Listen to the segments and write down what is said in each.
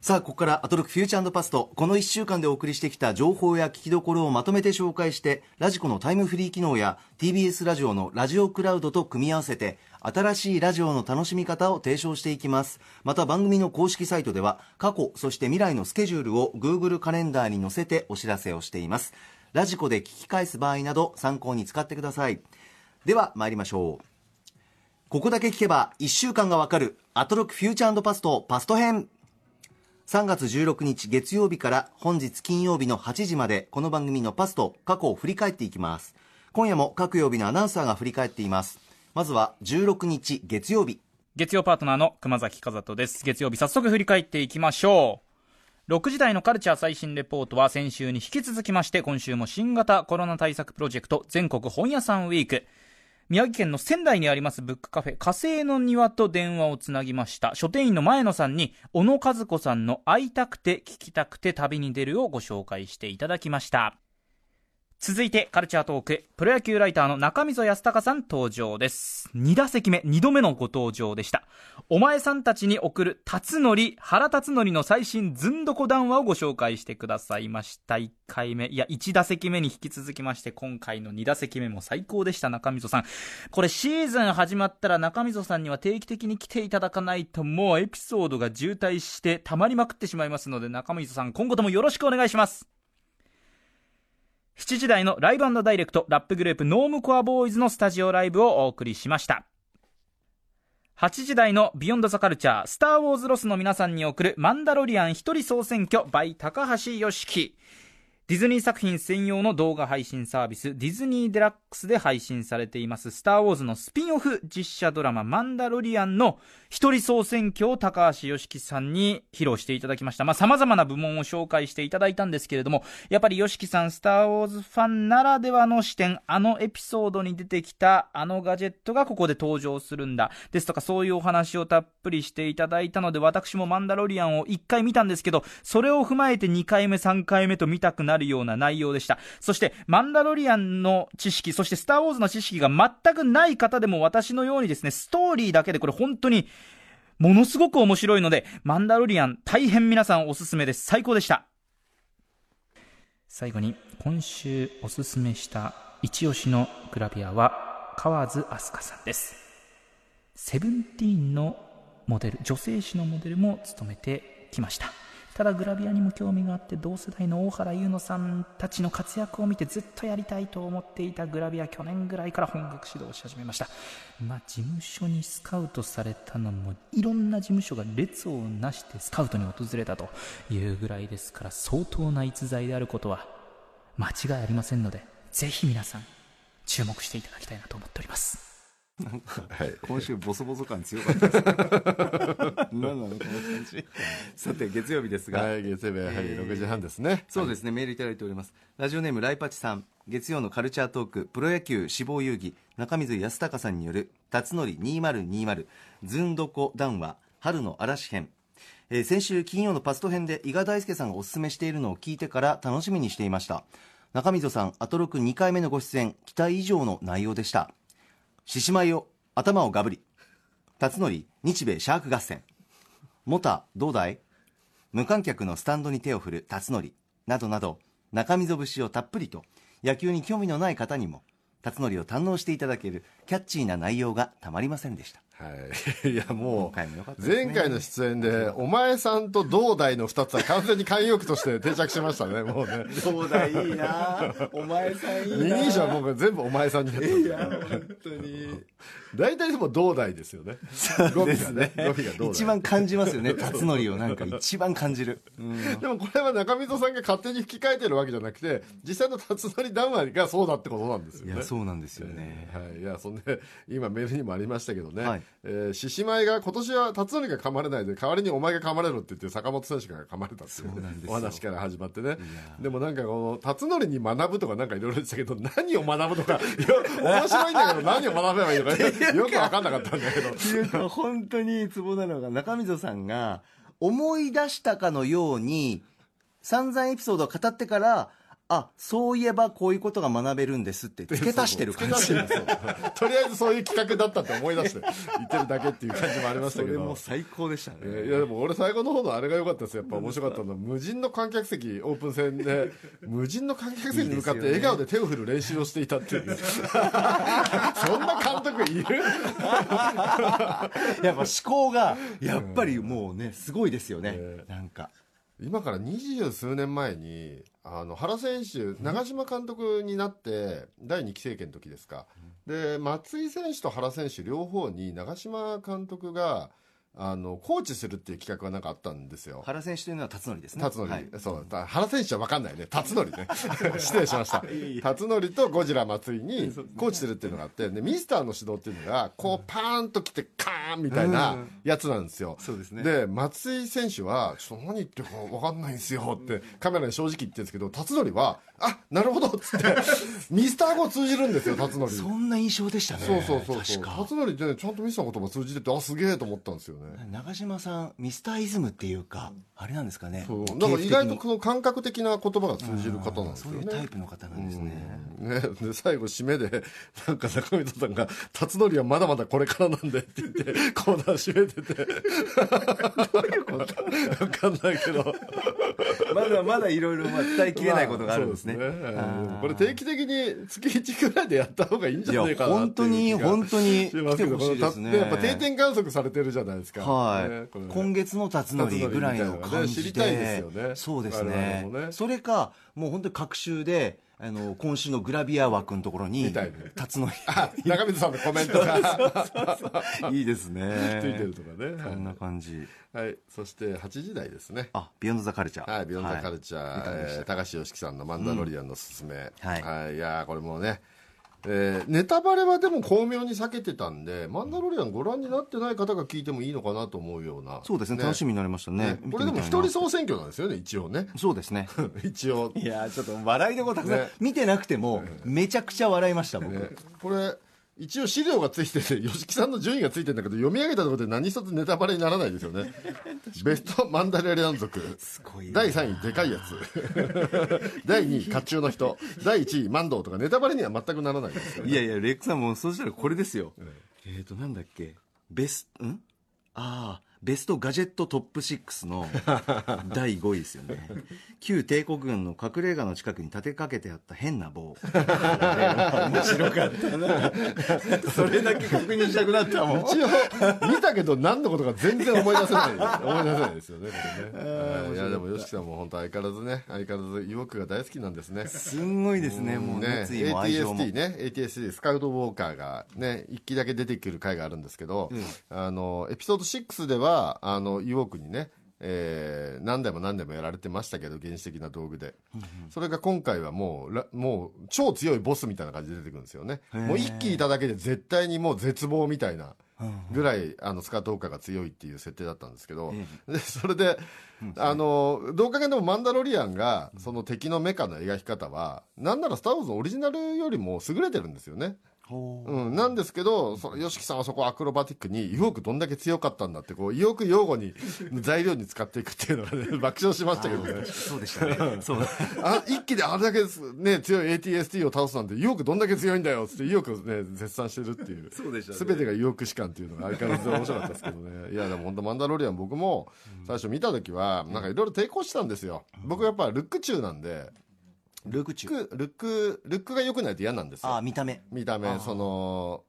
さあ、ここからアトロックフューチャーパスト。この1週間でお送りしてきた情報や聞きどころをまとめて紹介して、ラジコのタイムフリー機能や TBS ラジオのラジオクラウドと組み合わせて、新しいラジオの楽しみ方を提唱していきます。また番組の公式サイトでは、過去、そして未来のスケジュールを Google カレンダーに載せてお知らせをしています。ラジコで聞き返す場合など参考に使ってください。では、参りましょう。ここだけ聞けば1週間がわかるアトロックフューチャーパストパスト編。3月16日月曜日から本日金曜日の8時までこの番組のパスト過去を振り返っていきます。今夜も各曜日のアナウンサーが振り返っています。まずは16日月曜日。月曜パートナーの熊崎和人です。月曜日早速振り返っていきましょう。6時台のカルチャー最新レポートは先週に引き続きまして今週も新型コロナ対策プロジェクト全国本屋さんウィーク。宮城県の仙台にありますブックカフェ。火星の庭と電話をつなぎました。書店員の前野さんに小野和子さんの会いたくて聞きたくて旅に出るをご紹介していただきました。続いてカルチャートーク。プロ野球ライターの中溝康隆さん登場です。2打席目2度目のご登場でした。お前さんたちに送る辰則原辰則の最新ずんどこ談話をご紹介してくださいました。1回目。いや1打席目に引き続きまして今回の2打席目も最高でした中溝さん。これシーズン始まったら中溝さんには定期的に来ていただかないともうエピソードが渋滞して溜まりまくってしまいますので中溝さん今後ともよろしくお願いします。7時台の Live & Direct ラップグループ Normcore Boyz のスタジオライブをお送りしました。8時台の Beyond the Culture スターウォーズロスの皆さんに送るマンダロリアン一人総選挙 by 高橋ヨシキ。ディズニー作品専用の動画配信サービスディズニーデラックスで配信されていますスターウォーズのスピンオフ実写ドラママンダロリアンの一人総選挙を高橋良樹さんに披露していただきました。まあ様々な部門を紹介していただいたんですけれども、やっぱり良樹さんスターウォーズファンならではの視点、あのエピソードに出てきたあのガジェットがここで登場するんだ。ですとかそういうお話をたっぷりしていただいたので、私もマンダロリアンを1回見たんですけど、それを踏まえて2回目3回目と見たくなるような内容でした。そして、マンダロリアンの知識、そしてスターウォーズの知識が全くない方でも私のようにですね、ストーリーだけでこれ本当に、ものすごく面白いので、マンダロリアン大変皆さんおすすめです。最高でした。最後に、今週おすすめした一押しのグラビアは、河津飛鳥さんです。セブンティーンのモデル、女性誌のモデルも務めてきました。ただグラビアにも興味があって同世代の大原優乃さんたちの活躍を見てずっとやりたいと思っていたグラビア去年ぐらいから本格指導し始めました。まあ事務所にスカウトされたのもいろんな事務所が列をなしてスカウトに訪れたというぐらいですから相当な逸材であることは間違いありませんのでぜひ皆さん注目していただきたいなと思っております。はい、今週ボソボソ感強かったですね。何なのこの感じさて月曜日ですが、はい、月曜日はやはり6時半ですね。そうですね、メールいただいております。ラジオネームライパチさん。月曜のカルチャートーク。プロ野球志望遊戯。中水康隆さんによる辰則2020ずんどこ談話。春の嵐編。えー先週金曜のパスト編で伊賀大輔さんがおすすめしているのを聞いてから楽しみにしていました。中溝さんアトロク2回目のご出演。期待以上の内容でした獅子舞を頭をがぶり辰徳日米シャーク合戦。モタどうだい？無観客のスタンドに手を振る。辰徳などなど中溝節をたっぷりと野球に興味のない方にも辰徳を堪能していただけるキャッチーな内容がたまりませんでした。はい。いや、もう、前回の出演で、お前さんと同代の二つは完全に慣用句として定着しましたね、もうね。どうだいいな。お前さんい二人称はもう全部お前さんになってますから本当に。大体でも同代ですよね。語尾がね。語尾が同代。一番感じますよね。辰徳をなんか一番感じる、うん。でもこれは中溝さんが勝手に吹き替えてるわけじゃなくて、実際の辰徳談話がそうだってことなんですよね。いやそうなんですよね、はい、いやそんで今メールにもありましたけどね、はいえー獅子舞が今年は辰徳が噛まれないで代わりにお前が噛まれろって言って坂本選手が噛まれたっていう,、そうお話から始まってね。でもなんかこの辰徳に学ぶとかなんかいろいろ言ってたけど何を学ぶとか よ面白いんだけど何を学べばいいのかよく分かんなかったんだけどっていうか本当にツボなのが中溝さんが思い出したかのように散々エピソードを語ってからあそういえばこういうことが学べるんですって付け足してる感じ。とりあえずそういう企画だったって思い出して言ってるだけっていう感じもありましたけど。最高でしたね。えーいやでも俺最後の方のあれが良かったです。やっぱ面白かったのは無人の観客席オープン戦で 無人の観客席に向かって笑顔で手を振る練習をしていたっていう。そんな監督いる？やっぱ思考がやっぱりもうねすごいですよね、ね。なんか今から二十数年前にあの原選手長嶋監督になって第2期政権の時ですか、で松井選手と原選手両方に長嶋監督があのコーチするっていう企画がなんかあったんですよ。原選手というのは辰徳ですね。辰徳、はい。そう。だ原選手は分かんないね。辰徳ね。失礼しました。辰徳とゴジラ松井に コーチするっていうのがあってでミスターの指導っていうのがこうパーンと来てカーンみたいなやつなんですよ、そうですね。で松井選手は「ちょっと何言ってるか分かんないんですよ」ってカメラに正直言ってるんですけど辰徳は「あなるほど」っつってミスター語通じるんですよ辰徳。そんな印象でしたね。そうそうそうそう。辰徳ってねちゃんとミスターの言葉通じててあすげえと思ったんですよね。長嶋さんミスターイズムっていうか、あれなんですかね。そう。だから意外と系譜的にこの感覚的な言葉が通じる方なんですそうよねいうタイプの方なんですね、ね、で最後締めでなんか中水さんが「辰徳はまだまだこれからなんで」って言ってコーナー締めてて。どういうこと？分かんないけど。まだまだいろいろ伝えきれないことがあるんですね,、まあね。これ定期的に月1ぐらいでやった方がいいんじゃないかな本当に本当に来てほしいですね。やっぱ定点観測されてるじゃないですか。はい、今月の辰徳ぐらいの感じで。知りたいですよね。そうです我ね。それかもう本当に隔週であの今週のグラビア枠のところに辰徳あ中水さんのコメントが。いいですね。ついてるとかね。こんな感じ。はい。そして8時台ですね。あビヨンドザカルチャー。はい、ビヨンドカルチャー、えー高橋良樹さんの「マンダロリアンのすすめ」はい。い、やーこれもうね、えーネタバレはでも巧妙に避けてたんで「マンダロリアン」ご覧になってない方が聞いてもいいのかなと思うような。そうですね楽しみになりましたね。これでも一人総選挙なんですよね一応ね。そうですね。一応、いやちょっと笑いどころたくさん、ね。見てなくてもめちゃくちゃ笑いました僕、ね、これ一応資料がついてて 吉木さんの順位がついてるんだけど読み上げたところで何一つネタバレにならないですよね。ベストマンダロリアン族。第3位でかいやつ。第2位甲冑の人。第1位マンドウとか。ネタバレには全くならないですよね。いやいやレックさんもそうしたらこれですよ、えっ、ー、となんだっけ。ベスん？ああベストガジェットトップ6の第5位ですよね。旧帝国軍の隠れ家の近くに立てかけてあった変な棒。面白かったな。それだけ確認したくなったもん。一応見たけど何のことか全然思い出せない 思い出せないですよね。これね。はい。いやでも YOSHIKI さんも本当相変わらずね相変わらずユオクが大好きなんですね。すんごいですね。もうね、熱意も愛情も。ATST ね ATST スカウトウォーカーがね一機だけ出てくる回があるんですけど、あのエピソード6ではあのユオクにねえー何台も何台もやられてましたけど原始的な道具で、それが今回はもうらもう超強いボスみたいな感じで出てくるんですよね。もう一機いただけで絶対にもう絶望みたいなぐらいあのスカートーカーが強いっていう設定だったんですけど、でそれで、あのどうかげでもマンダロリアンがその敵のメカの描き方はなんなら「スター・ウォーズ」のオリジナルよりも優れてるんですよね。うん、なんですけど、その YOSHIKI さんはそこをアクロバティックに、よくどんだけ強かったんだって、こう、よく用語に、材料に使っていくっていうのがね、爆笑しましたけどね。そうでしたねそうあ一気であれだけね、強い ATST を倒すなんて、よくどんだけ強いんだよって、よくね、絶賛してるっていう。そうでしたねすべてが意欲士官っていうのが相変わらず面白かったですけどね。いや、でも本当マンダロリアン僕も、最初見た時は、なんかいろいろ抵抗してたんですよ。僕やっぱルック中なんで、ルーク中ルック、ルック、ルックが良くないと嫌なんですよ。ああ見た目。見た目その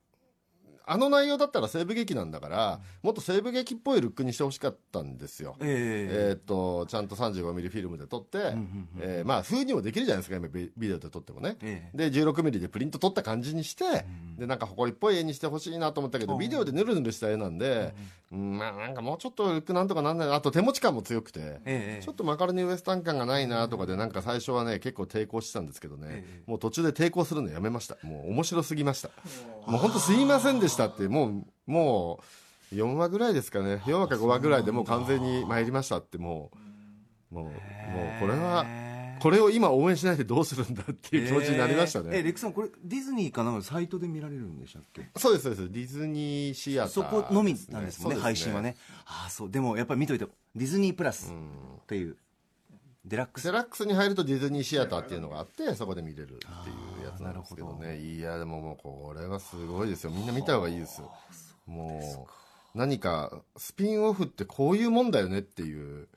あの内容だったら西部劇なんだから、もっと西部劇っぽいルックにしてほしかったんですよ。ええ。ーっとちゃんと35ミリフィルムで撮って、えーまあ風にもできるじゃないですか今ビビデオで撮ってもね、えで16ミリでプリント撮った感じにして、でなんか埃っぽい絵にしてほしいなと思ったけどビデオでヌルヌルした絵なんで、うんまあなんかもうちょっとルックなんとかなんないな。あと手持ち感も強くて、ええちょっとマカロニウエスタン感がないなとかでなんか最初はね結構抵抗してたんですけどね、もう途中で抵抗するのやめました。もう面白すぎました。もう本当すいませんでしたってもうもう4話ぐらいですかね。4話か5話ぐらいでもう完全に参りましたってもうもうもうこれはこれを今応援しないでどうするんだっていう気持ちになりましたね、えーえレックさんこれディズニーかなんかサイトで見られるんでしたっけ？そうですそうです。ディズニーシアターそこのみなんですもんねそう配信はね。ああそうでもやっぱり見といてディズニープラスっていうデラックス。デラックスに入るとディズニーシアターっていうのがあってそこで見れるっていうやつなんですけどね。いやでももうこれはすごいですよ。みんな見た方がいいですもう何かスピンオフってこういうもんだよねっていう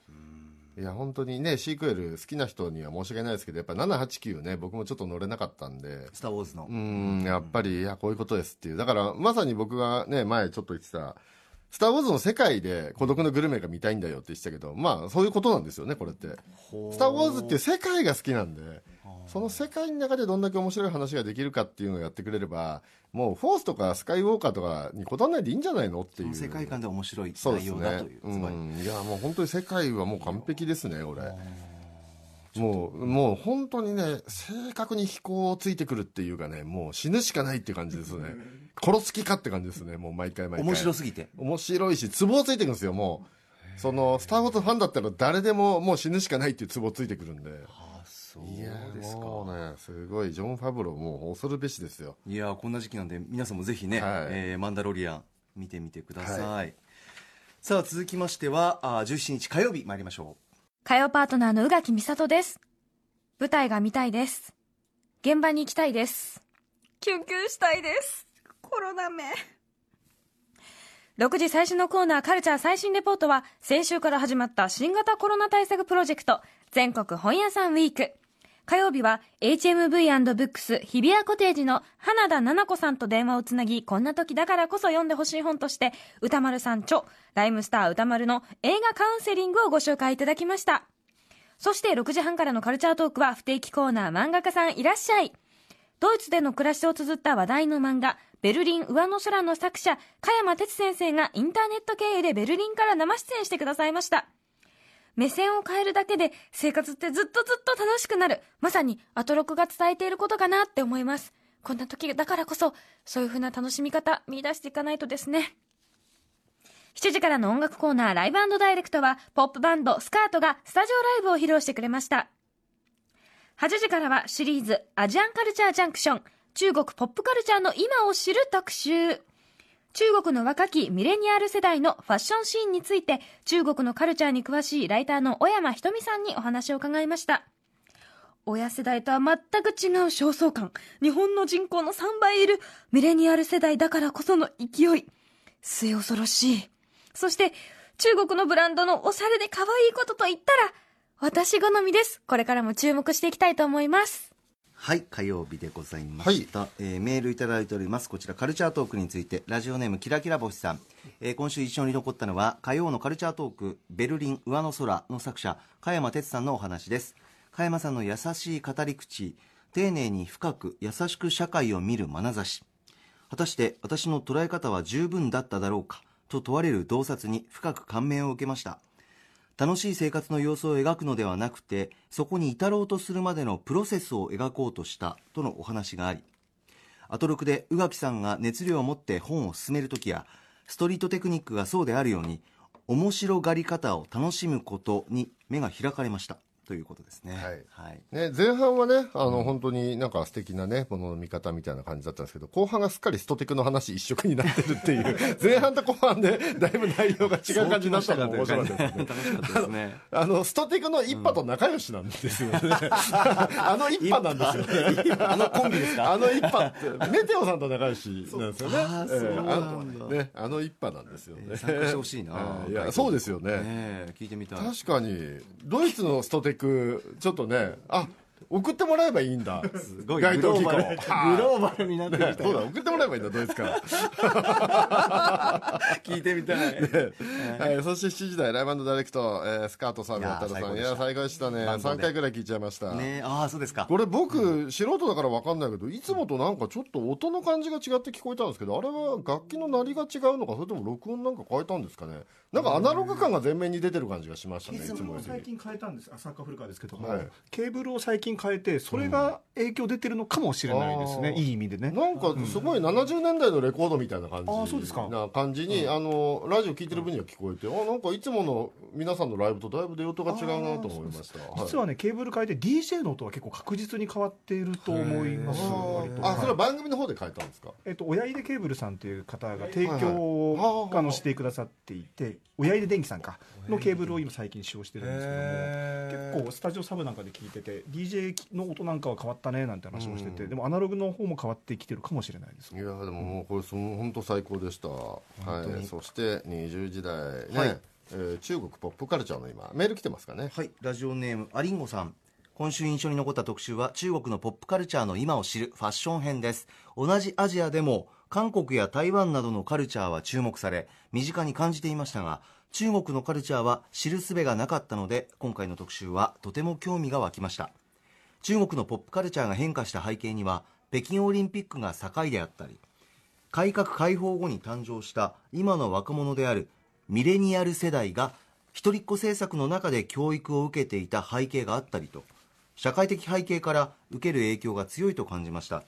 いや本当にねシークエル好きな人には申し訳ないですけどやっぱ789ね僕もちょっと乗れなかったんで。スター・ウォーズの。う。んやっぱりいやこういうことですっていう。だからまさに僕がね前ちょっと言ってた「スター・ウォーズ」の世界で孤独のグルメが見たいんだよって言ってたけどまあそういうことなんですよねこれって「スター・ウォーズ」っていう世界が好きなんでその世界の中でどんだけ面白い話ができるかっていうのをやってくれればもうフォースとかスカイウォーカーとかにこだわらないでいいんじゃないのっていう。世界観で面白い内そうです容だという。ねうつまり。ん。いやもう本当に世界はもう完璧ですねこれもうもう本当にね正確に飛行をついてくるっていうかねもう死ぬしかないっていう感じですね。殺す気かって感じですねもう毎回毎回。面白すぎて。面白いしツボをついてくるんですよもう。その「スター・ウォーズ」ファンだったら誰でももう死ぬしかないっていうツボついてくるんで。あ、そういやですか。もうねすごいジョン・ファブローもう恐るべしですよいやーこんな時期なんで皆さんもぜひね、はいえーマンダロリアン見てみてください、さあ続きましてはあー17日火曜日参りましょ火曜パートナーの宇垣美里です。舞台が見たいです。現場に行きたいです。救急したいです。コロナめ。6時最初のコーナーカルチャー最新レポートは先週から始まった新型コロナ対策プロジェクト全国本屋さんウィーク。火曜日は HMV&BOOKS 日比谷コテージの花田奈々子さんと電話をつなぎ、こんな時だからこそ読んでほしい本として、歌丸さん著、ライムスター歌丸の映画カウンセリングをご紹介いただきました。そして6時半からのカルチャートークは不定期コーナー漫画家さんいらっしゃい。ドイツでの暮らしを綴った話題の漫画、ベルリン上の空の作者、加山哲先生がインターネット経由でベルリンから生出演してくださいました。目線を変えるだけで生活ってずっとずっと楽しくなる。まさにアトロクが伝えていることかなって思います。こんな時だからこそ、そういう風な楽しみ方見出していかないとですね。7時からの音楽コーナーライブダイレクトは、ポップバンドスカートがスタジオライブを披露してくれました。8時からはシリーズアジアンカルチャージャンクション、中国ポップカルチャーの今を知る特集。中国の若きミレニアル世代のファッションシーンについて、中国のカルチャーに詳しいライターの小山ひとみさんにお話を伺いました。親世代とは全く違う焦燥感。日本の人口の3倍いるミレニアル世代だからこその勢い。末恐ろしい。そして、中国のブランドのおしゃれで可愛いことと言ったら、私好みです。これからも注目していきたいと思います。うはい火曜日でございました、えーメールいただいております。こちらカルチャートークについてラジオネームキラキラ星さん、えー今週一緒に残ったのは火曜のカルチャートークベルリン上の空の作者加山哲さんのお話です。加山さんの優しい語り口丁寧に深く優しく社会を見る眼差し。果たして私の捉え方は十分だっただろうかと問われる洞察に深く感銘を受けました楽しい生活の様子を描くのではなくてそこに至ろうとするまでのプロセスを描こうとしたとのお話がありアトロクで宇垣さんが熱量を持って本を進める時やストリートテクニックがそうであるように面白がり方を楽しむことに目が開かれました。ということですね。はい。はい。ね、前半はね、あの、本当になんか素敵なね、ものの見方みたいな感じだったんですけど、後半がすっかりストテクの話一色になってるっていう、前半と後半でだいぶ内容が違う感じになったのも面白かったですね。楽しかったですね。あの、ストテクの一派と仲良しなんですよね。あの一派なんですよね。あのコンビですか？あの一派って、メテオさんと仲良しなんですよね。あーそうなんだ。ね、あの一派なんですよね。えー参加してほしいな。ええいや、そうですよね。ねえ聞いてみたい。確かにドイツのストテクちょっとねあっ送ってもらえばいいんだ。すごい。該当機構グローバルになってあきたね そうだ送ってもらえばいいんだドイツから。聞いてみたい。はい、そして7時台ライブダイレクト、えースカートさんいやーや太郎さん。いや最高でしたね。バンドで。3回ぐらい聞いちゃいました、ねああそうですか。これ僕、素人だから分かんないけどいつもとなんかちょっと音の感じが違って聞こえたんですけどあれは楽器の鳴りが違うのかそれとも録音なんか変えたんですかね。なんかアナログ感が前面に出てる感じがしましたねいつもより。最近変えたんです。浅香古川ですけども、はい。ケーブルを最近変えてそれが影響出てるのかもしれないですね、うんいい意味でね。なんかすごい70年代のレコードみたいな感じ。あそうですか。な感じに、あのラジオ聞いてる分には聞こえて、あなんかいつもの皆さんのライブとだいぶ出音が違うなと思いました。実はねケーブル変えて DJ の音は結構確実に変わっていると思います。あそれははい番組の方で変えたんですか？えっと、親入れケーブルさんという方が提はい供はい。あのしてくださっていて親入電機さんか。のケーブルを今最近使用してるんですけども結構スタジオサブなんかで聞いてて DJ の音なんかは変わったねなんて話もしてて、でもアナログの方も変わってきてるかもしれないです。いやでももうこれその本当最高でした、はい、そして20時代ね、はい。えー中国ポップカルチャーの今メール来てますかね？はい、ラジオネームアリンゴさん。今週印象に残った特集は中国のポップカルチャーの今を知るファッション編です。同じアジアでも韓国や台湾などのカルチャーは注目され身近に感じていましたが中国のカルチャーは知る術がなかったので今回の特集はとても興味が湧きました中国のポップカルチャーが変化した背景には北京オリンピックが境であったり改革開放後に誕生した今の若者であるミレニアル世代が一人っ子政策の中で教育を受けていた背景があったりと社会的背景から受ける影響が強いと感じました。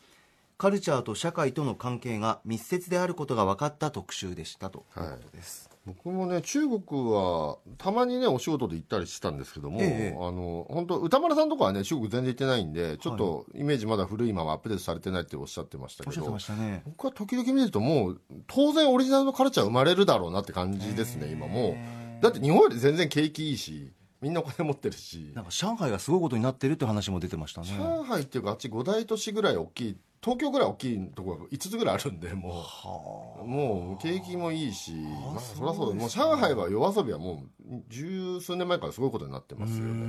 カルチャーと社会との関係が密接であることが分かった特集でしたということです、僕もね中国はたまにねお仕事で行ったりしてたんですけども、ええあの本当歌丸さんとかはね中国全然行ってないんでちょっとイメージまだ古いままアップデートされてないっておっしゃってましたけどね。僕は時々見るともう当然オリジナルのカルチャー生まれるだろうなって感じですね今もう。だって日本より全然景気いいしみんなお金持ってるし。なんか上海がすごいことになってるって話も出てましたね。上海っていうかあっち5大都市ぐらい大きい東京ぐらい大きいところが5つぐらいあるんでもう。もう景気もいいしまあそりゃそうだ。もう上海は夜遊びはもう十数年前からすごいことになってますよね。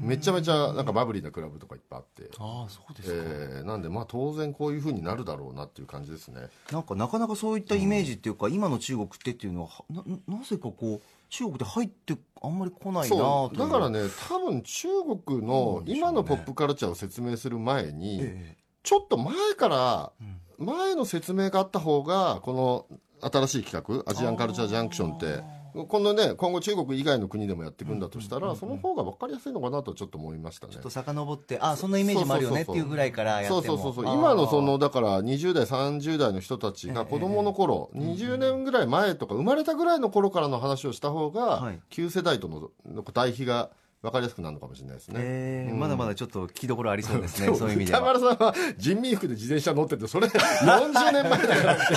めちゃめちゃなんかバブリーなクラブとかいっぱいあって。ああそうですか、えーなんでまあ当然こういうふうになるだろうなっていう感じですね。なんかなかなかそういったイメージっていうか、今の中国ってっていうのはななぜかこう中国で入ってあんまり来ないなだからね多分中国の今のポップカルチャーを説明する前に、えちょっと前から前の説明があった方がこの新しい企画アジアンカルチャージャンクションって今度ね今後中国以外の国でもやっていくんだとしたら、その方が分かりやすいのかなとちょっと思いましたね。ちょっと遡ってあそんなイメージもあるよねっていうぐらいからやっても。そうそうそうそう。今のそのだから20代30代の人たちが子供の頃、20年ぐらい前とか生まれたぐらいの頃からの話をした方が、はい。旧世代とのの対比が分かりやすくなるのかもしれないですね、えーうん。まだまだちょっと聞きどころありそうですね。そう。いう意味で歌は丸さんは人民服で自転車乗っててそれ40年前だから。って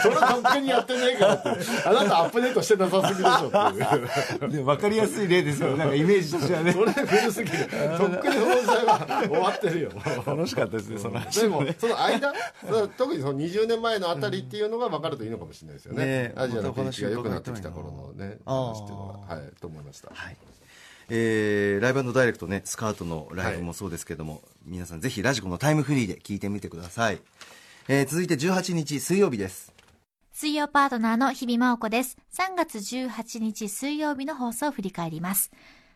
それとっくにやってねえからって。あなたアップデートしてなさすぎでしょっていう。で分かりやすい例ですよなんかイメージとしてはね。それ古すぎる。とっくにその時代は終わってるよ。楽しかったですねその話でもその間？特にその20年前のあたりっていうのが分かるといいのかもしれないですよね,、ねえアジアの景気が良くなってきた頃のね話っていうのは。はいと思いました、はいえーライブダイレクトねスカートのライブもそうですけども、皆さんぜひラジコのタイムフリーで聞いてみてください、えー続いて18日水曜日です水曜パートナーの日々真央子です。3月18日水曜日の放送を振り返ります。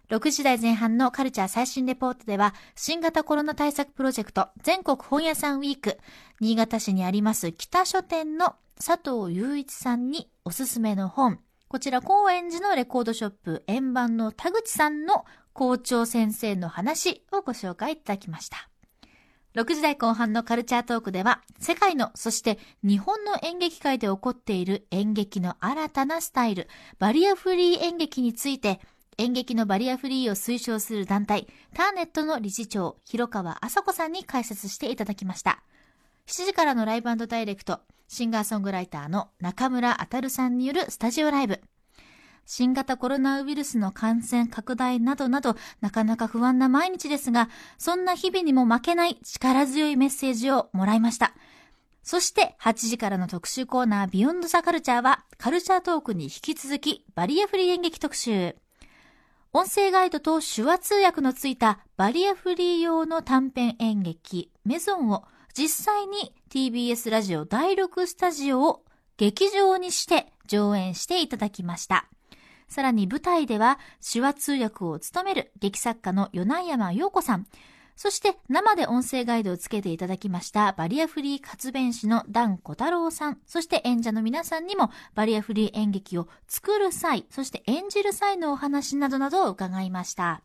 6時台前半のカルチャー最新レポートでは、新型コロナ対策プロジェクト全国本屋さんウィーク、新潟市にあります北書店の佐藤雄一さんにおすすめの本、こちら高円寺のレコードショップ円盤の田口さんの校長先生の話をご紹介いただきました。6時台後半のカルチャートークでは、世界の、そして日本の演劇界で起こっている演劇の新たなスタイル、バリアフリー演劇について、演劇のバリアフリーを推奨する団体、ターネットの理事長、広川麻子さんに解説していただきました。7時からのライブダイレクト、シンガーソングライターの中村あたるさんによるスタジオライブ。新型コロナウイルスの感染拡大などなど、なかなか不安な毎日ですが、そんな日々にも負けない力強いメッセージをもらいました。そして、8時からの特集コーナー、ビヨンドザカルチャーは、カルチャートークに引き続き、バリアフリー演劇特集。音声ガイドと手話通訳のついたバリアフリー用の短編演劇、メゾンを実際に TBS ラジオ第6スタジオを劇場にして上演していただきました。さらに舞台では手話通訳を務める劇作家の米山陽子さん、そして生で音声ガイドをつけていただきましたバリアフリー活弁士のダン小太郎さん、そして演者の皆さんにもバリアフリー演劇を作る際、そして演じる際のお話などなどを伺いました。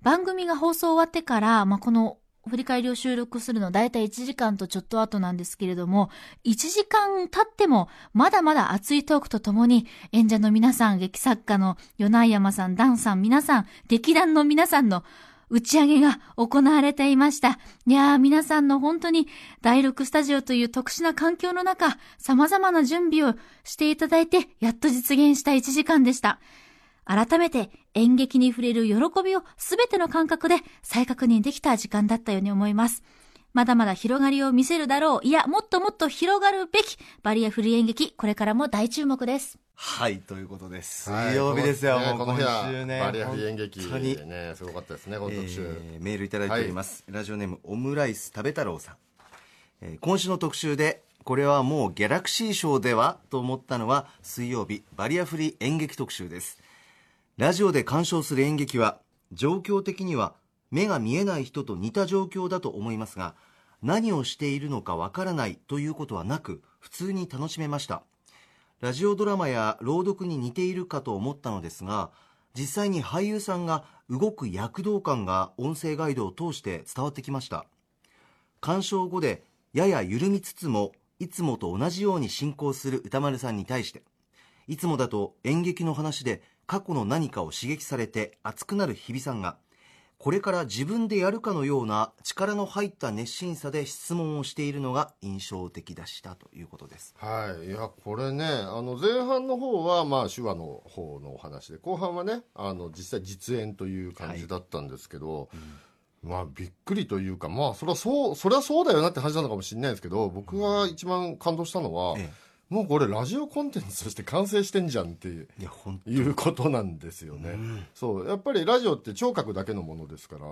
番組が放送終わってから、まあ、この振り返りを収録するのだいたい1時間とちょっと後なんですけれども、1時間経ってもまだまだ熱いトークとともに演者の皆さん、劇作家の米山さん、ダンさん、皆さん、劇団の皆さんの打ち上げが行われていました。いやー、皆さんの本当に第6スタジオという特殊な環境の中、様々な準備をしていただいて、やっと実現した1時間でした。改めて演劇に触れる喜びを全ての感覚で再確認できた時間だったように思います。まだまだ広がりを見せるだろう。いや、もっともっと広がるべきバリアフリー演劇、これからも大注目です。はいということです。はい水曜日ですよ、ね。もう今週ね。バリアフリー演劇本当に。ねすごかったですねこの特集、えーメールいただいております、ラジオネームオムライス食べ太郎さん、えー今週の特集でこれはもうギャラクシー賞ではと思ったのは水曜日バリアフリー演劇特集ですラジオで鑑賞する演劇は状況的には目が見えない人と似た状況だと思いますが何をしているのかわからないということはなく普通に楽しめました。ラジオドラマや朗読に似ているかと思ったのですが実際に俳優さんが動く躍動感が音声ガイドを通して伝わってきました。鑑賞後でやや緩みつつもいつもと同じように進行する歌丸さんに対していつもだと演劇の話で過去の何かを刺激されて熱くなる日比さんがこれから自分でやるかのような力の入った熱心さで質問をしているのが印象的でしたということです。はい、いやこれねあの前半の方はまあ手話の方のお話で後半はねあの実際実演という感じだったんですけど、まあびっくりというかまあそれはそうそれはそうだよなって話なのかもしれないですけど僕が一番感動したのは、えもうこれラジオコンテンツとして完成してんじゃんっていういうことなんですよね、そうやっぱりラジオって聴覚だけのものですから、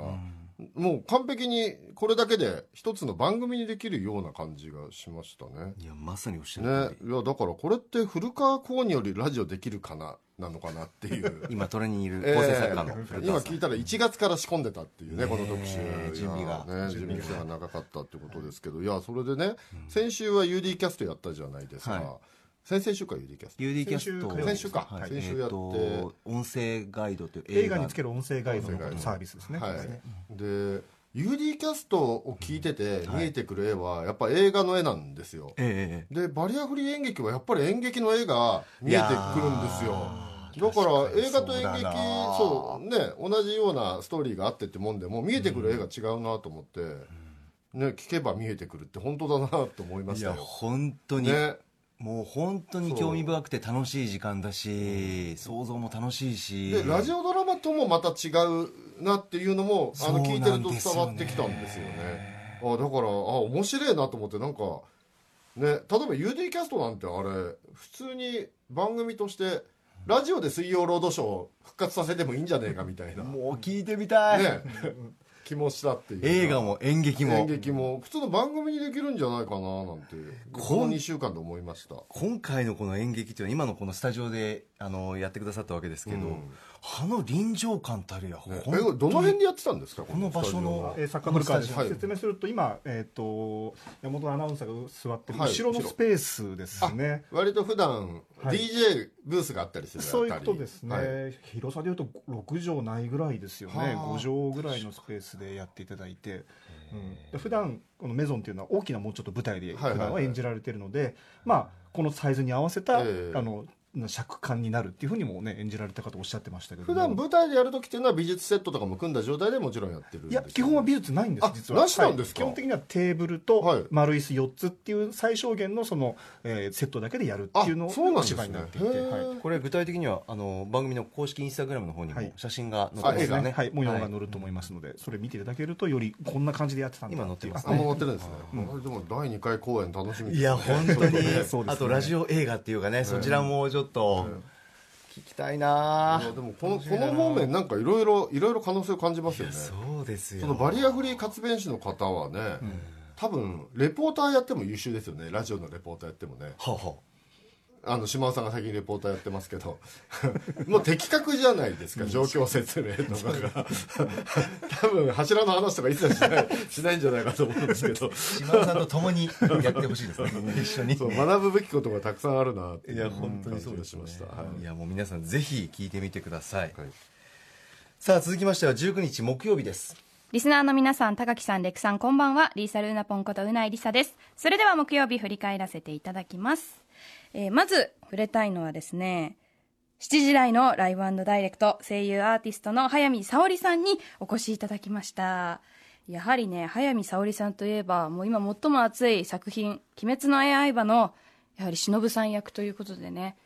もう完璧にこれだけで一つの番組にできるような感じがしましたね。いやまさにおっしゃるね、いやだからこれって古川光によりラジオできるかななのかなっていう。今トレにいるえ構成作家のー古川さん。今聞いたら1月から仕込んでたっていうねこの特集。準備が。いやね準備期間が長かったってことですけど。いやそれでね、先週は UD キャストやったじゃないですか、はい。先々週か UD キャスト。UD キャスト。先週か。はい。先週やって。えーと音声ガイドという映画につける音声ガイドのサービスですね。はい。で UD キャストを聞いてて見えてくる絵はやっぱ映画の絵なんですよ、ええでバリアフリー演劇はやっぱり演劇の絵が見えてくるんですよだから映画と演劇そうね同じようなストーリーがあってってもんでも見えてくる絵が違うなと思って、ね、聞けば見えてくるって本当だなと思いまいやしたよ本当に、ね。もう本当に興味深くて楽しい時間だし想像も楽しいし。でラジオドラマともまた違うなっていうのもあの聞いてると伝わってきたんですよね。あだからあ面白いなと思ってなんかね例えば UD キャストなんてあれ普通に番組としてラジオで水曜ロードショーを復活させてもいいんじゃねえかみたいな。ねもう聞いてみたい、気もしたっていう。か映画も演劇も。演劇も。普通の番組にできるんじゃないかななんてこの2週間で思いました。今回のこの演劇っていうのは今のこのスタジオであのやってくださったわけですけど、うんあの臨場感たるや、ね。えどの辺でやってたんですかこの場所のえー、作家の古川です、はい。説明すると今、えー、と山本アナウンサーが座ってるはい。後ろのスペースですね、割と普段はい。DJ ブースがあったりするそういうことですね、はい。広さでいうと6畳ないぐらいですよね、はあ。5畳ぐらいのスペースでやっていただいて、うん、で普段このメゾンっていうのは大きなもうちょっと舞台で普段は演じられてるので、まあ、このサイズに合わせた、ええ。あの尺感になるっていうふうにもね演じられた方おっしゃってましたけども。普段舞台でやる時っていうのは美術セットとかも組んだ状態でもちろんやってるんですよいや基本は美術ないんですあ実は。なしなんですか？はい。基本的にはテーブルとはい。丸椅子4つっていう最小限のその、えーセットだけでやるっていうのあそうなんがですね。芝居になっていて、へー。はい。これ具体的にはあの番組の公式インスタグラムの方にもはい。写真が載ってあますよね、はい、模様が載ると思いますので、それ見ていただけるとよりこんな感じでやってたんだ今載ってますあもう終わってるんですね、あでも第2回公演楽しみですね。いや本当に。そうですね。あとラジオ映画っていうかね、そちらもちょっと聞きたいな。でもこのこの方面なんかいろいろいろいろ可能性を感じますよね。そうですよ。そのバリアフリー活弁士の方はね、多分レポーターやっても優秀ですよね。ラジオのレポーターやってもね。はあはあの島尾さんが最近レポーターやってますけど。もう的確じゃないですか、状況説明とかが。多分柱の話とか一切しない しないんじゃないかと思うんですけど。島田さんと共にやってほしいですね。一緒に。そう学ぶべきことがたくさんあるなっていや本当にそうしました、はい。いやもう皆さんぜひ聞いてみてください、はい。さあ続きましては19日木曜日ですリスナーの皆さん、高木さん、レクさん、こんばんは。リーサルーナポンことうないりさです。それでは木曜日振り返らせていただきます。えーまず触れたいのはですね、7時台のライブダイレクト声優アーティストの早見沙織さんにお越しいただきましたやはりね早見沙織さんといえばもう今最も熱い作品「鬼滅の刃」のやはり忍さん役ということでね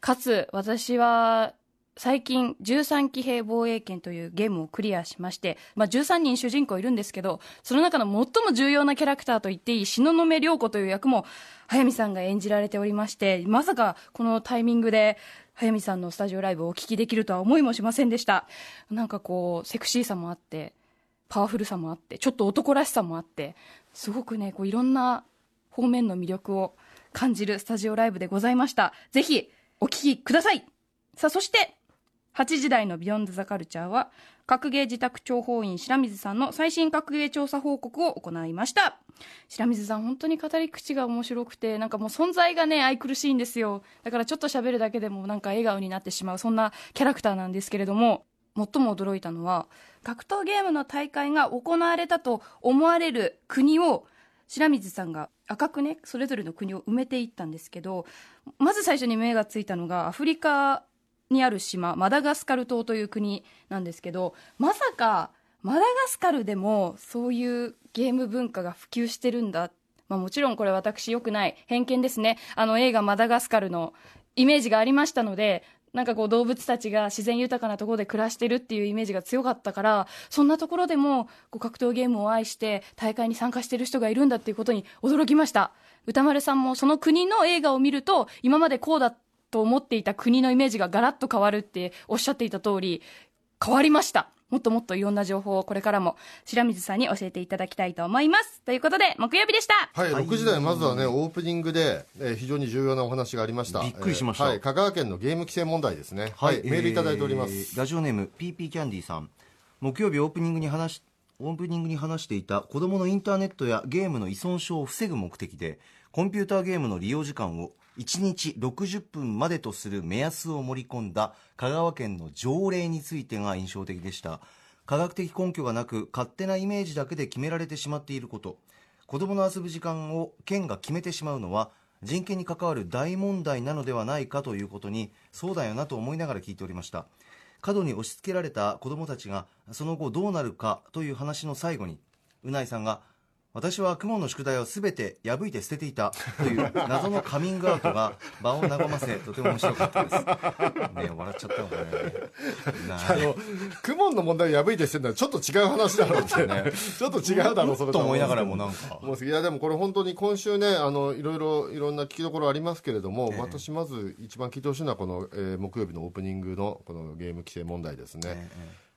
かつ私は最近13騎兵防衛権というゲームをクリアしまして、まあ、13人主人公いるんですけどその中の最も重要なキャラクターと言っていい東雲涼子という役も早見さんが演じられておりましてまさかこのタイミングで早見さんのスタジオライブをお聞きできるとは思いもしませんでした。なんかこうセクシーさもあってパワフルさもあってちょっと男らしさもあってすごくねこういろんな方面の魅力を感じるスタジオライブでございました。ぜひお聞きください。さあそして8時台のビヨンドザカルチャーは格ゲー自宅諜報員白水さんの最新格ゲー調査報告を行いました。白水さん本当に語り口が面白くてなんかもう存在がね愛くるしいんですよ。だからちょっと喋るだけでもなんか笑顔になってしまうそんなキャラクターなんですけれども。最も驚いたのは格闘ゲームの大会が行われたと思われる国を白水さんが赤くねそれぞれの国を埋めていったんですけどまず最初に目がついたのがアフリカにある島マダガスカル島という国なんですけどまさかマダガスカルでもそういうゲーム文化が普及してるんだ、まあ、もちろんこれ私良くない。偏見ですね。あの映画マダガスカルのイメージがありましたのでなんかこう動物たちが自然豊かなところで暮らしてるっていうイメージが強かったからそんなところでもこう格闘ゲームを愛して大会に参加してる人がいるんだっていうことに驚きました。歌丸さんもその国の映画を見ると今までこうだった。と思っていた国のイメージがガラッと変わるっておっしゃっていた通り変わりました。もっともっといろんな情報をこれからも白水さんに教えていただきたいと思います。ということで木曜日でした。はい、6時台まずはね、オープニングで、えー非常に重要なお話がありました。びっくりしました。えーはい、香川県のゲーム規制問題ですね。はい、メールいただいております。えーラジオネーム PP キャンディーさん。木曜日オープニングに話しオープニングに話していた子どものインターネットやゲームの依存症を防ぐ目的でコンピューターゲームの利用時間を1日60分までとする目安を盛り込んだ香川県の条例についてが印象的でした。科学的根拠がなく勝手なイメージだけで決められてしまっていること。子どもの遊ぶ時間を県が決めてしまうのは人権に関わる大問題なのではないかということにそうだよなと思いながら聞いておりました。過度に押し付けられた子どもたちがその後どうなるかという話の最後にうないさんが私は雲の宿題をすべて破いて捨てていたという謎のカミングアウトが場を和ませとても面白かったです。ねえ笑っちゃったのかねあの、クモンの問題を破いてしてるのはちょっと違う話だろうって。ね。ちょっと違うだろう、それと思いながらもなんか。いやでもこれ本当に今週ねあのいろいろいろんな聞きどころありますけれども、ええ。私まず一番聞いてほしいのはこの、えー木曜日のオープニングのこのゲーム規制問題ですね、え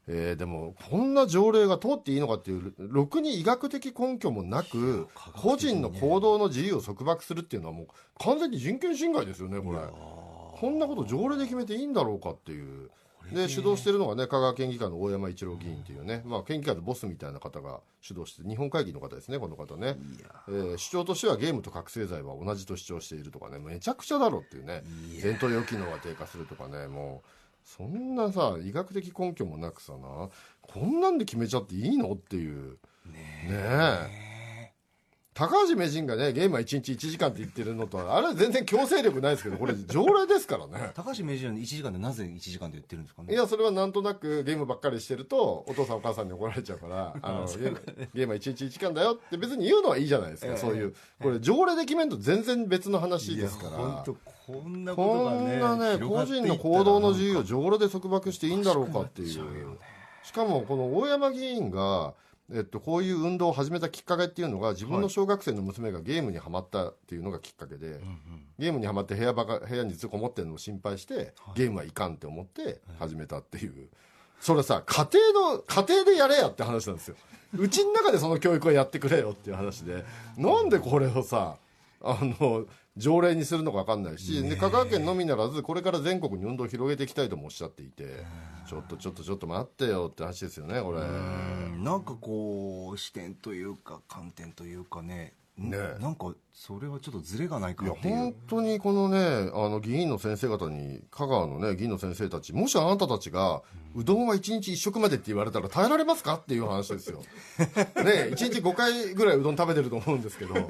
えーでもこんな条例が通っていいのかっていうろくに医学的根拠もなく個人の行動の自由を束縛するっていうのはもう完全に人権侵害ですよねこれ。こんなこと条例で決めていいんだろうかっていう。で主導してるのがね香川県議会の大山一郎議員っていうね、まあ、県議会のボスみたいな方が主導して日本会議の方ですねこの方ね、えー主張としてはゲームと覚醒剤は同じと主張しているとかねめちゃくちゃだろっていうね。前頭葉機能が低下するとかねもうそんなさ医学的根拠もなくさなこんなんで決めちゃっていいのっていう。ねえ高橋名人がねゲームは1日1時間って言ってるのとはあれは全然強制力ないですけどこれ条例ですからね。高橋名人は1時間でなぜ1時間で言ってるんですかね？いやそれはなんとなくゲームばっかりしてるとお父さんお母さんに怒られちゃうからあのゲームゲームは1日1時間だよって別に言うのはいいじゃないですか、ええ。そういう。これ条例で決めると全然別の話ですから。本当こんなことこがねんなね個人の行動の自由を条例で束縛していいんだろうかっていう。しかもこの大山議員が、えっと、こういう運動を始めたきっかけっていうのが自分の小学生の娘がゲームにはまったっていうのがきっかけで、ゲームにはまって部屋ばか部屋にずっとこもってるのを心配して、ゲームはいかんって思って始めたっていう、それさ家庭の家庭でやれやって話なんですよ。うちの中でその教育をやってくれよっていう話で。なんでこれをさあの条例にするのか分かんないし、で香川県のみならずこれから全国に運動を広げていきたいともおっしゃっていてちょっとちょっとちょっと待ってよって話ですよねこれ。うん。なんかこう視点というか観点というかね。ねなんかそれはちょっとズレがないかっていう。本当にこのねあの議員の先生方に香川のね議員の先生たちもしあなたたちがうどんは1日1食までって言われたら耐えられますか？っていう話ですよ。ね1日5回ぐらいうどん食べてると思うんですけど、ね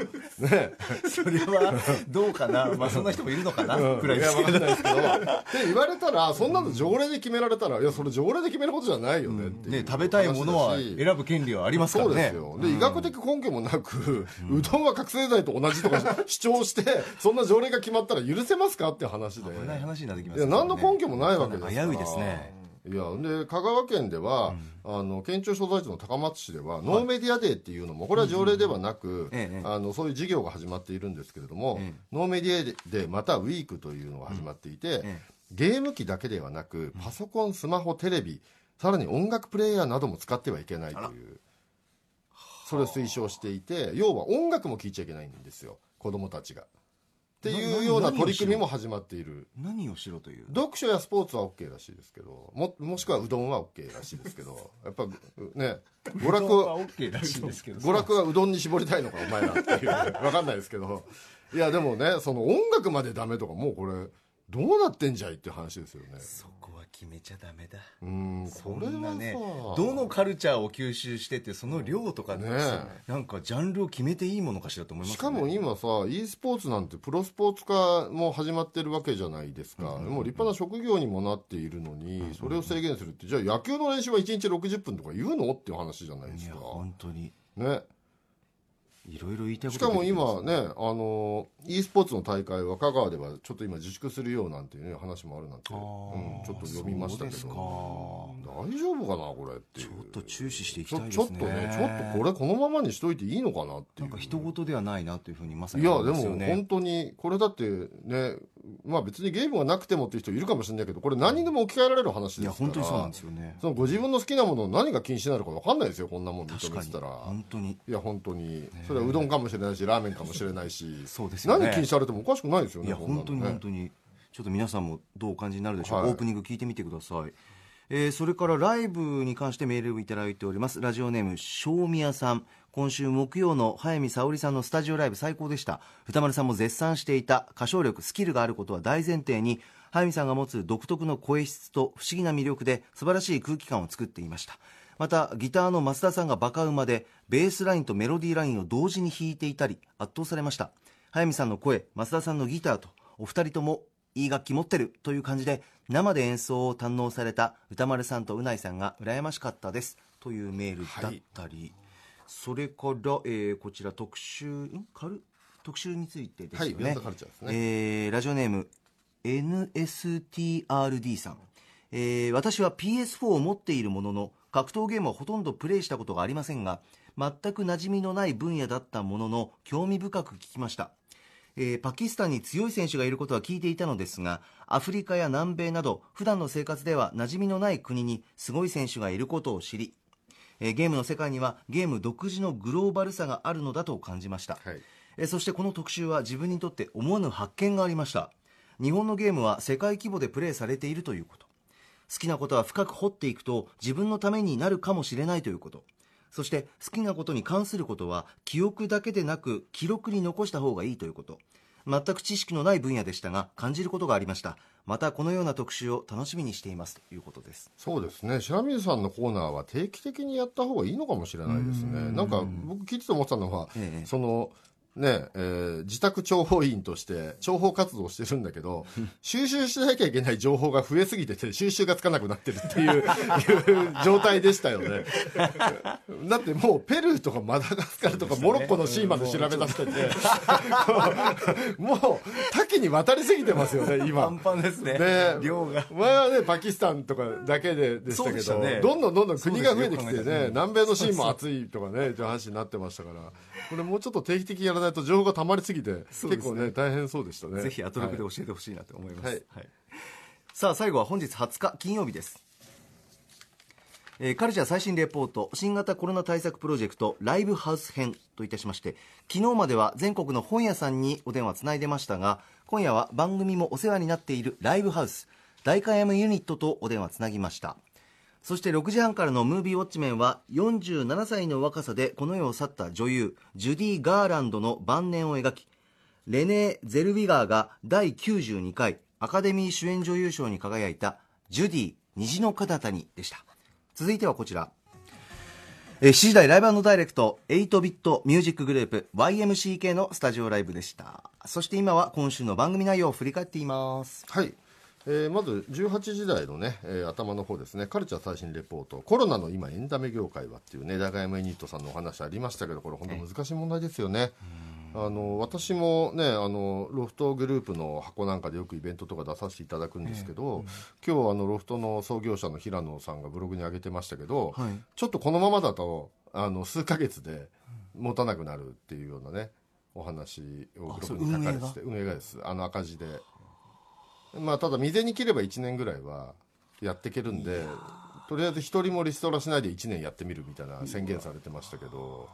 それはどうかな？まあそんな人もいるのかな？くらいですけど。わかんないですけど。って言われたら、そんなの条例で決められたら、いや、それ条例で決めることじゃないよねっていうね食べたいものは選ぶ権利はありますからそうでねすよ。で、医学的根拠もなく、うどんは覚醒剤と同じとか主張して、そんな条例が決まったら許せますか？っていう話で。危ない話になってきますいや、何の根拠もないわけですから。危ういですね。いや、で、香川県では、あの、県庁所在地の高松市では、ノーメディアデーっていうのも、これは条例ではなく、ええあの、そういう事業が始まっているんですけれども、えノーメディアデーまたウィークというのが始まっていて、えゲーム機だけではなく、パソコン、スマホ、テレビ、さらに音楽プレイヤーなども使ってはいけないという、それを推奨していて、要は音楽も聴いちゃいけないんですよ、子供たちが。っていうような取り組みも始まっている。何をしろという？読書やスポーツは OK らしいですけど。ももしくはうどんは OK らしいですけど。やっぱね娯楽はを OK らしいですけど。娯楽はうどんに絞りたいのかお前らっていう。分かんないですけど。いやでもねその音楽までダメとかもうこれどうなってんじゃいっていう話ですよね。そこは決めちゃダメだ。うんそんなねどのカルチャーを吸収しててその量とかでねなんかジャンルを決めていいものかしらと思いますしかも今さ e スポーツなんてプロスポーツ化も始まってるわけじゃないですか、もう立派な職業にもなっているのに、それを制限するってじゃあ野球の練習は1日60分とか言うの？っていう話じゃないですか。本当に。ねいろいろ言いたいこしかも今ね、あの e スポーツの大会は香川ではちょっと今自粛するようなんていう、ね、話もあるなんて、あうーん、ちょっと読みましたけど。大丈夫かなこれっていう。ちょっと注視していきたいですね。ちょっとねちょっとこれこのままにしといていいのかなっていう。なんか人事ではないなというふうにまさにいや思でも本当にこれだってねまあ別にゲームがなくてもっていう人いるかもしれないけどこれ何にでも置き換えられる話いやですから。本当にそうなんですよね。そのご自分の好きなもの何が禁止になるか分かんないですよこんなもん認めてたら。本当に。いや本当に。それはうどんかもしれないしラーメンかもしれないし。そうですよね。何禁止されてもおかしくないですよねいや本当にね本当に。ちょっと皆さんもどうお感じになるでしょう？か、はい。オープニング聞いてみてください、えーそれからライブに関してメールをいただいております。ラジオネーム正宮さん今週木曜の早見沙織さんのスタジオライブ最高でした。歌丸さんも絶賛していた歌唱力スキルがあることは大前提に早見さんが持つ独特の声質と不思議な魅力で素晴らしい空気感を作っていました。またギターの増田さんがバカ馬でベースラインとメロディーラインを同時に弾いていたり圧倒されました。早見さんの声増田さんのギターとお二人ともいい楽器持ってるという感じで生で演奏を堪能された歌丸さんとうないさんが羨ましかったです。というメールだったり、それから、えーこちら特集ん？カル特集についてですよね、はいビヨンドカルチャーですね。えーラジオネーム NSTRD さん、えー私は PS4 を持っているものの格闘ゲームはほとんどプレイしたことがありませんが全く馴染みのない分野だったものの興味深く聞きました。えーパキスタンに強い選手がいることは聞いていたのですがアフリカや南米など普段の生活では馴染みのない国にすごい選手がいることを知り、えーゲームの世界にはゲーム独自のグローバルさがあるのだと感じました、はい。えーそしてこの特集は自分にとって思わぬ発見がありました。日本のゲームは世界規模でプレイされているということ。好きなことは深く掘っていくと自分のためになるかもしれないということ。そして好きなことに関することは記憶だけでなく記録に残した方がいいということ全く知識のない分野でしたが感じることがありました。またこのような特集を楽しみにしています。ということです。そうですね。白水さんのコーナーは定期的にやった方がいいのかもしれないですね。なんか僕聞いてて思ってたのは、ええ。そのねえー自宅諜報員として諜報活動をしてるんだけど 収集しなきゃいけない情報が増えすぎてて収集がつかなくなってるっていういう状態でしたよね。だってもうペルーとかマダガスカルとかモロッコのシーまで調べ出しててもう多岐に渡りすぎてますよね今。パンですね。ね。量が。前はねパキスタンとかだけででしたけどね。どんどんどんどん国が増えてきてね南米のシーンも暑いとかねって話になってましたから。これもうちょっと定期的にやらないと情報が溜まりすぎてね。結構ね大変そうでしたね。ぜひアトロクではい教えてほしいなと思います、はい。さあ最後は本日20日金曜日です。えーカルチャー最新レポート新型コロナ対策プロジェクトライブハウス編といたしまして昨日までは全国の本屋さんにお電話つないでましたが今夜は番組もお世話になっているライブハウス大会 M ユニットとお電話つなぎましたそして6時半からのムービーウォッチメンは47歳の若さでこの世を去った女優ジュディ・ガーランドの晩年を描きレネー・ゼルウィガーが第92回アカデミー主演女優賞に輝いたジュディ虹の彼方にでした。続いてはこちら。え7時台 Live & Direct 8ビットミュージックグループ YMCK のスタジオライブでした。そして今は今週の番組内容を振り返っています。はい、えーまず18時台のね、えー頭の方ですね。カルチャー最新レポート。コロナの今エンタメ業界はっていうね長山ユニットさんのお話ありましたけどこれ本当難しい問題ですよね。あの私もねあのロフトグループの箱なんかでよくイベントとか出させていただくんですけど、今日あのロフトの創業者の平野さんがブログに上げてましたけど、はい。ちょっとこのままだとあの数ヶ月で持たなくなるっていうようなねお話をブログに書かれてて運営がです。あの赤字でまあただ未然に切れば1年ぐらいはやっていけるんでとりあえず一人もリストラしないで1年やってみるみたいな宣言されてましたけど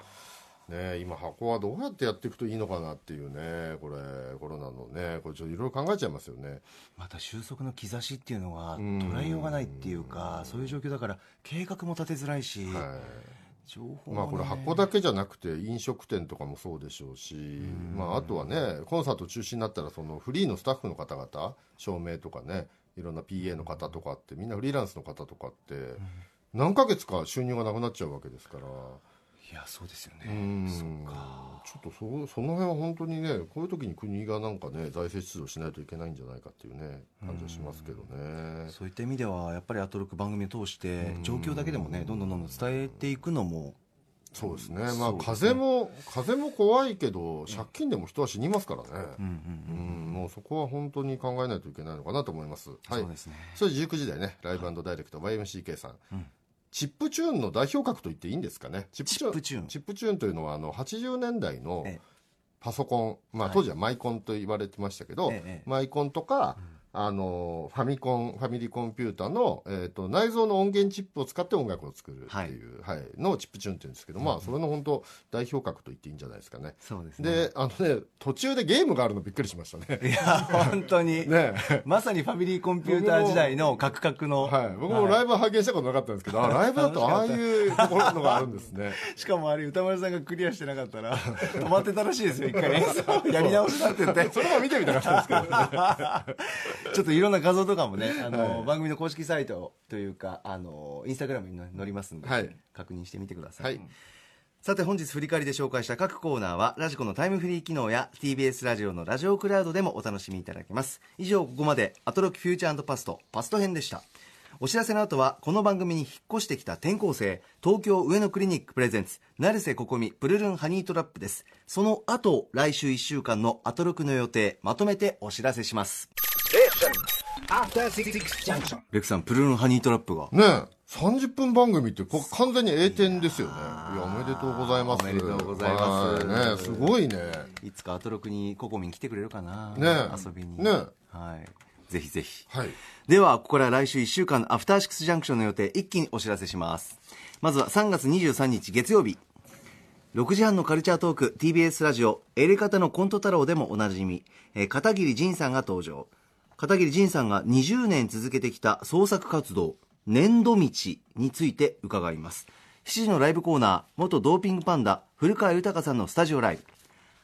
ね今箱はどうやってやっていくといいのかなっていうねこれコロナのねこれちょっといろいろ考えちゃいますよね。また収束の兆しっていうのがん。捉えようがないっていうかそういう状況だから計画も立てづらいし、はいまあこれ箱だけじゃなくて飲食店とかもそうでしょうし、まあ、あとはねコンサート中止になったらそのフリーのスタッフの方々照明とかねいろんな PA の方とかってみんなフリーランスの方とかって何ヶ月か収入がなくなっちゃうわけですから。いやそうですよね、うんそっかちょっとそその辺は本当にねこういう時に国がなんかね財政出動しないといけないんじゃないかっていうね感じはしますけどね。そういった意味ではやっぱりアトロック番組を通して状況だけでもねどんどんどんどん伝えていくのもそうですね。まあ風も風も怖いけど借金でも人は死にますからね。うんうんうん、もうそこは本当に考えないといけないのかなと思います。はい。そうですねそれ19時台ね、ライブダイレクト YMCK さん。チップチューンの代表格と言っていいんですかね。チチップチューン。チップチューンというのはあの80年代のええ。パソコン、まあはい。当時はマイコンと言われてましたけど、ええマイコンとか、あのファミコンファミリーコンピューターの、えー、と内蔵の音源チップを使って音楽を作るっていう、はい。のをチップチューンって言うんですけど、まあそれの本当代表格と言っていいんじゃないですかね。そうですね。であのね途中でゲームがあるのびっくりしましたね。いや本当に、ね。まさにファミリーコンピューター時代のカクカクの、はい、僕もライブは拝見したことなかったんですけど、あライブだとああいうところのがあるんですね。しかもあれ歌丸さんがクリアしてなかったら止まってたらしいですよ一回 やり直しだって言って。それも見てみたかったんですけど、ちょっといろんな画像とかもね、あの、番組の公式サイトというか、あの、インスタグラムに載りますんで、はい。確認してみてください。はい。さて本日振り返りで紹介した各コーナーはラジコのタイムフリー機能や TBS ラジオのラジオクラウドでもお楽しみいただけます。以上ここまでアトロックフューチャーパストパスト編でした。お知らせの後はこの番組に引っ越してきた転校生東京上野クリニックプレゼンツ成瀬ここみプルルンハニートラップです。その後来週1週間のアトロックの予定まとめてお知らせしますレクさんプルルンハニートラップが。ねえ30分番組ってこ完全に A 点ですよね。いや、おめでとうございます。おめでとうございます。はい。ねすごいね。いつかアトロクにココミン来てくれるかな、ね遊びに、ねはい、ぜひぜひ。はい。ではここから来週1週間のアフターシックスジャンクションの予定一気にお知らせします。まずは3月23日月曜日。6時半のカルチャートーク TBS ラジオエレカタのコント太郎でもおなじみ、えー片桐仁さんが登場片桐仁さんが20年続けてきた創作活動年度道について伺います。7時のライブコーナー元ドーピングパンダ古川豊さんのスタジオライブ。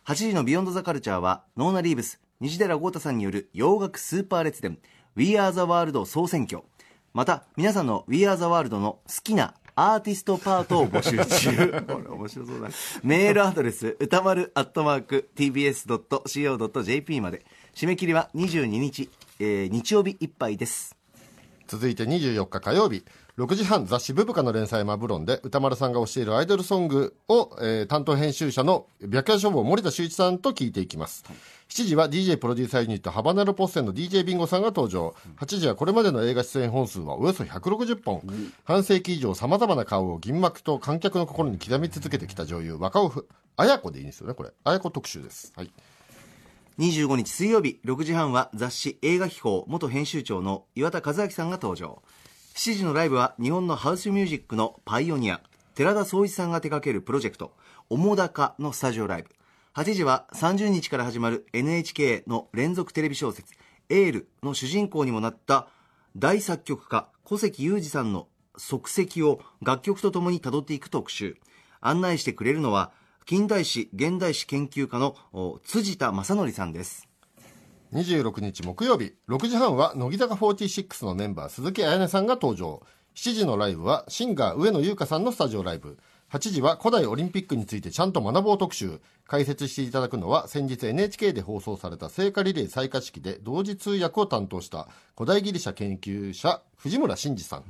8時のビヨンドザカルチャーはノーナリーブス西寺豪太さんによる洋楽スーパー列伝 We Are the World 総選挙。また皆さんの We Are the World の好きなアーティストパートを募集中。これ面白そうだ。メールアドレス歌丸アットマーク tbs.co.jp まで締め切りは22日、えー日曜日いっぱいです。続いて24日火曜日6時半雑誌「ブブカ」の連載「マブロン」で宇多丸さんが教えるアイドルソングを、えー担当編集者の白夜書房森田修一さんと聞いていきます、7時は DJ プロデューサーユニットハバナロポッセンの DJ ビンゴさんが登場。8時はこれまでの映画出演本数はおよそ160本、半世紀以上さまざまな顔を銀幕と観客の心に刻み続けてきた女優若尾ふ綾子でいいんですよねこれ。綾子特集です。はい25日水曜日6時半は雑誌映画秘宝元編集長の岩田和明さんが登場。7時のライブは日本のハウスミュージックのパイオニア寺田総一さんが手掛けるプロジェクト「おもだか」のスタジオライブ。8時は30日から始まる NHK の連続テレビ小説「エール」の主人公にもなった大作曲家小関裕二さんの足跡を楽曲とともにたどっていく特集。案内してくれるのは近代史現代史研究家の辻田正則さんです。26日木曜日6時半は乃木坂46のメンバー鈴木彩音さんが登場。7時のライブはシンガー上野優香さんのスタジオライブ。8時は古代オリンピックについてちゃんと学ぼう特集。解説していただくのは先日 NHK で放送された聖火リレー採火式で同時通訳を担当した古代ギリシャ研究者藤村真二さん。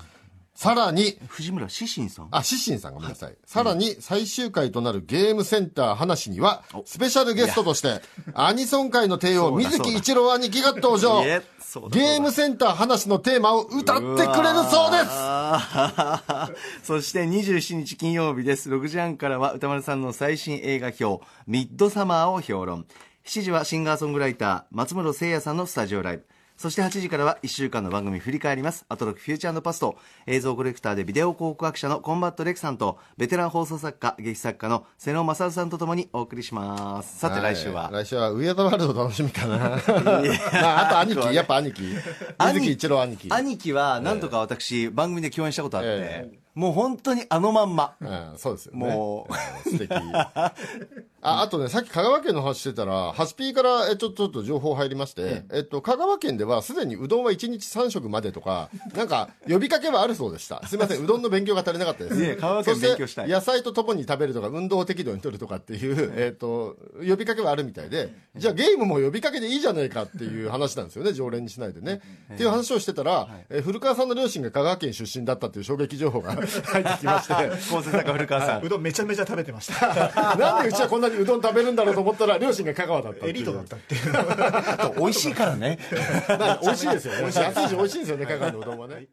さらに藤村志信さん？あ、シッシンさんごめんなさい。さらに、最終回となるゲームセンター話には、スペシャルゲストとして、アニソン界の帝王、水木一郎兄貴が登場。ゲームセンター話のテーマを歌ってくれるそうです。そして27日金曜日です。6時半からは歌丸さんの最新映画表「ミッドサマー」を評論。7時はシンガーソングライター松室聖也さんのスタジオライブそして8時からは1週間の番組振り返りますアトロクフューチャーパスト映像コレクターでビデオ考古学者のコンバットレクさんとベテラン放送作家劇作家の瀬野正さんとともにお送りしますさて来週は、来週は、ウエアザワールド楽しみかな。まあ、あと兄貴、やっぱ兄貴。水木一郎兄貴。兄貴は何とか私、番組で共演したことあって、えもう本当にあのまんま、うん、そうですよね。もううん素敵。あ、あとね、さっき香川県の話してたら、ハスピーから、え、ちょっと、ちょっと情報入りまして、えっと、香川県ではすでにうどんは1日3食までとか、なんか、呼びかけはあるそうでした。すみません、うどんの勉強が足りなかったです。いえ香川県勉強したい。野菜とともに食べるとか、運動を適度に取るとかっていう、えっと、呼びかけはあるみたいで、じゃあゲームも呼びかけでいいじゃないかっていう話なんですよね、常連にしないでね。っていう話をしてたら、え古川さんの両親が香川県出身だったっていう衝撃情報が入ってきまして、構成作家古川さん。うどんめちゃめちゃ食べてました。なんでうちはこんなにうどん食べるんだろうと思ったら、両親が香川だった。エリートだったっていう 美味しいからねまあ 美味しいですよね。安いし美味しいんですよね、香川のうどんはね。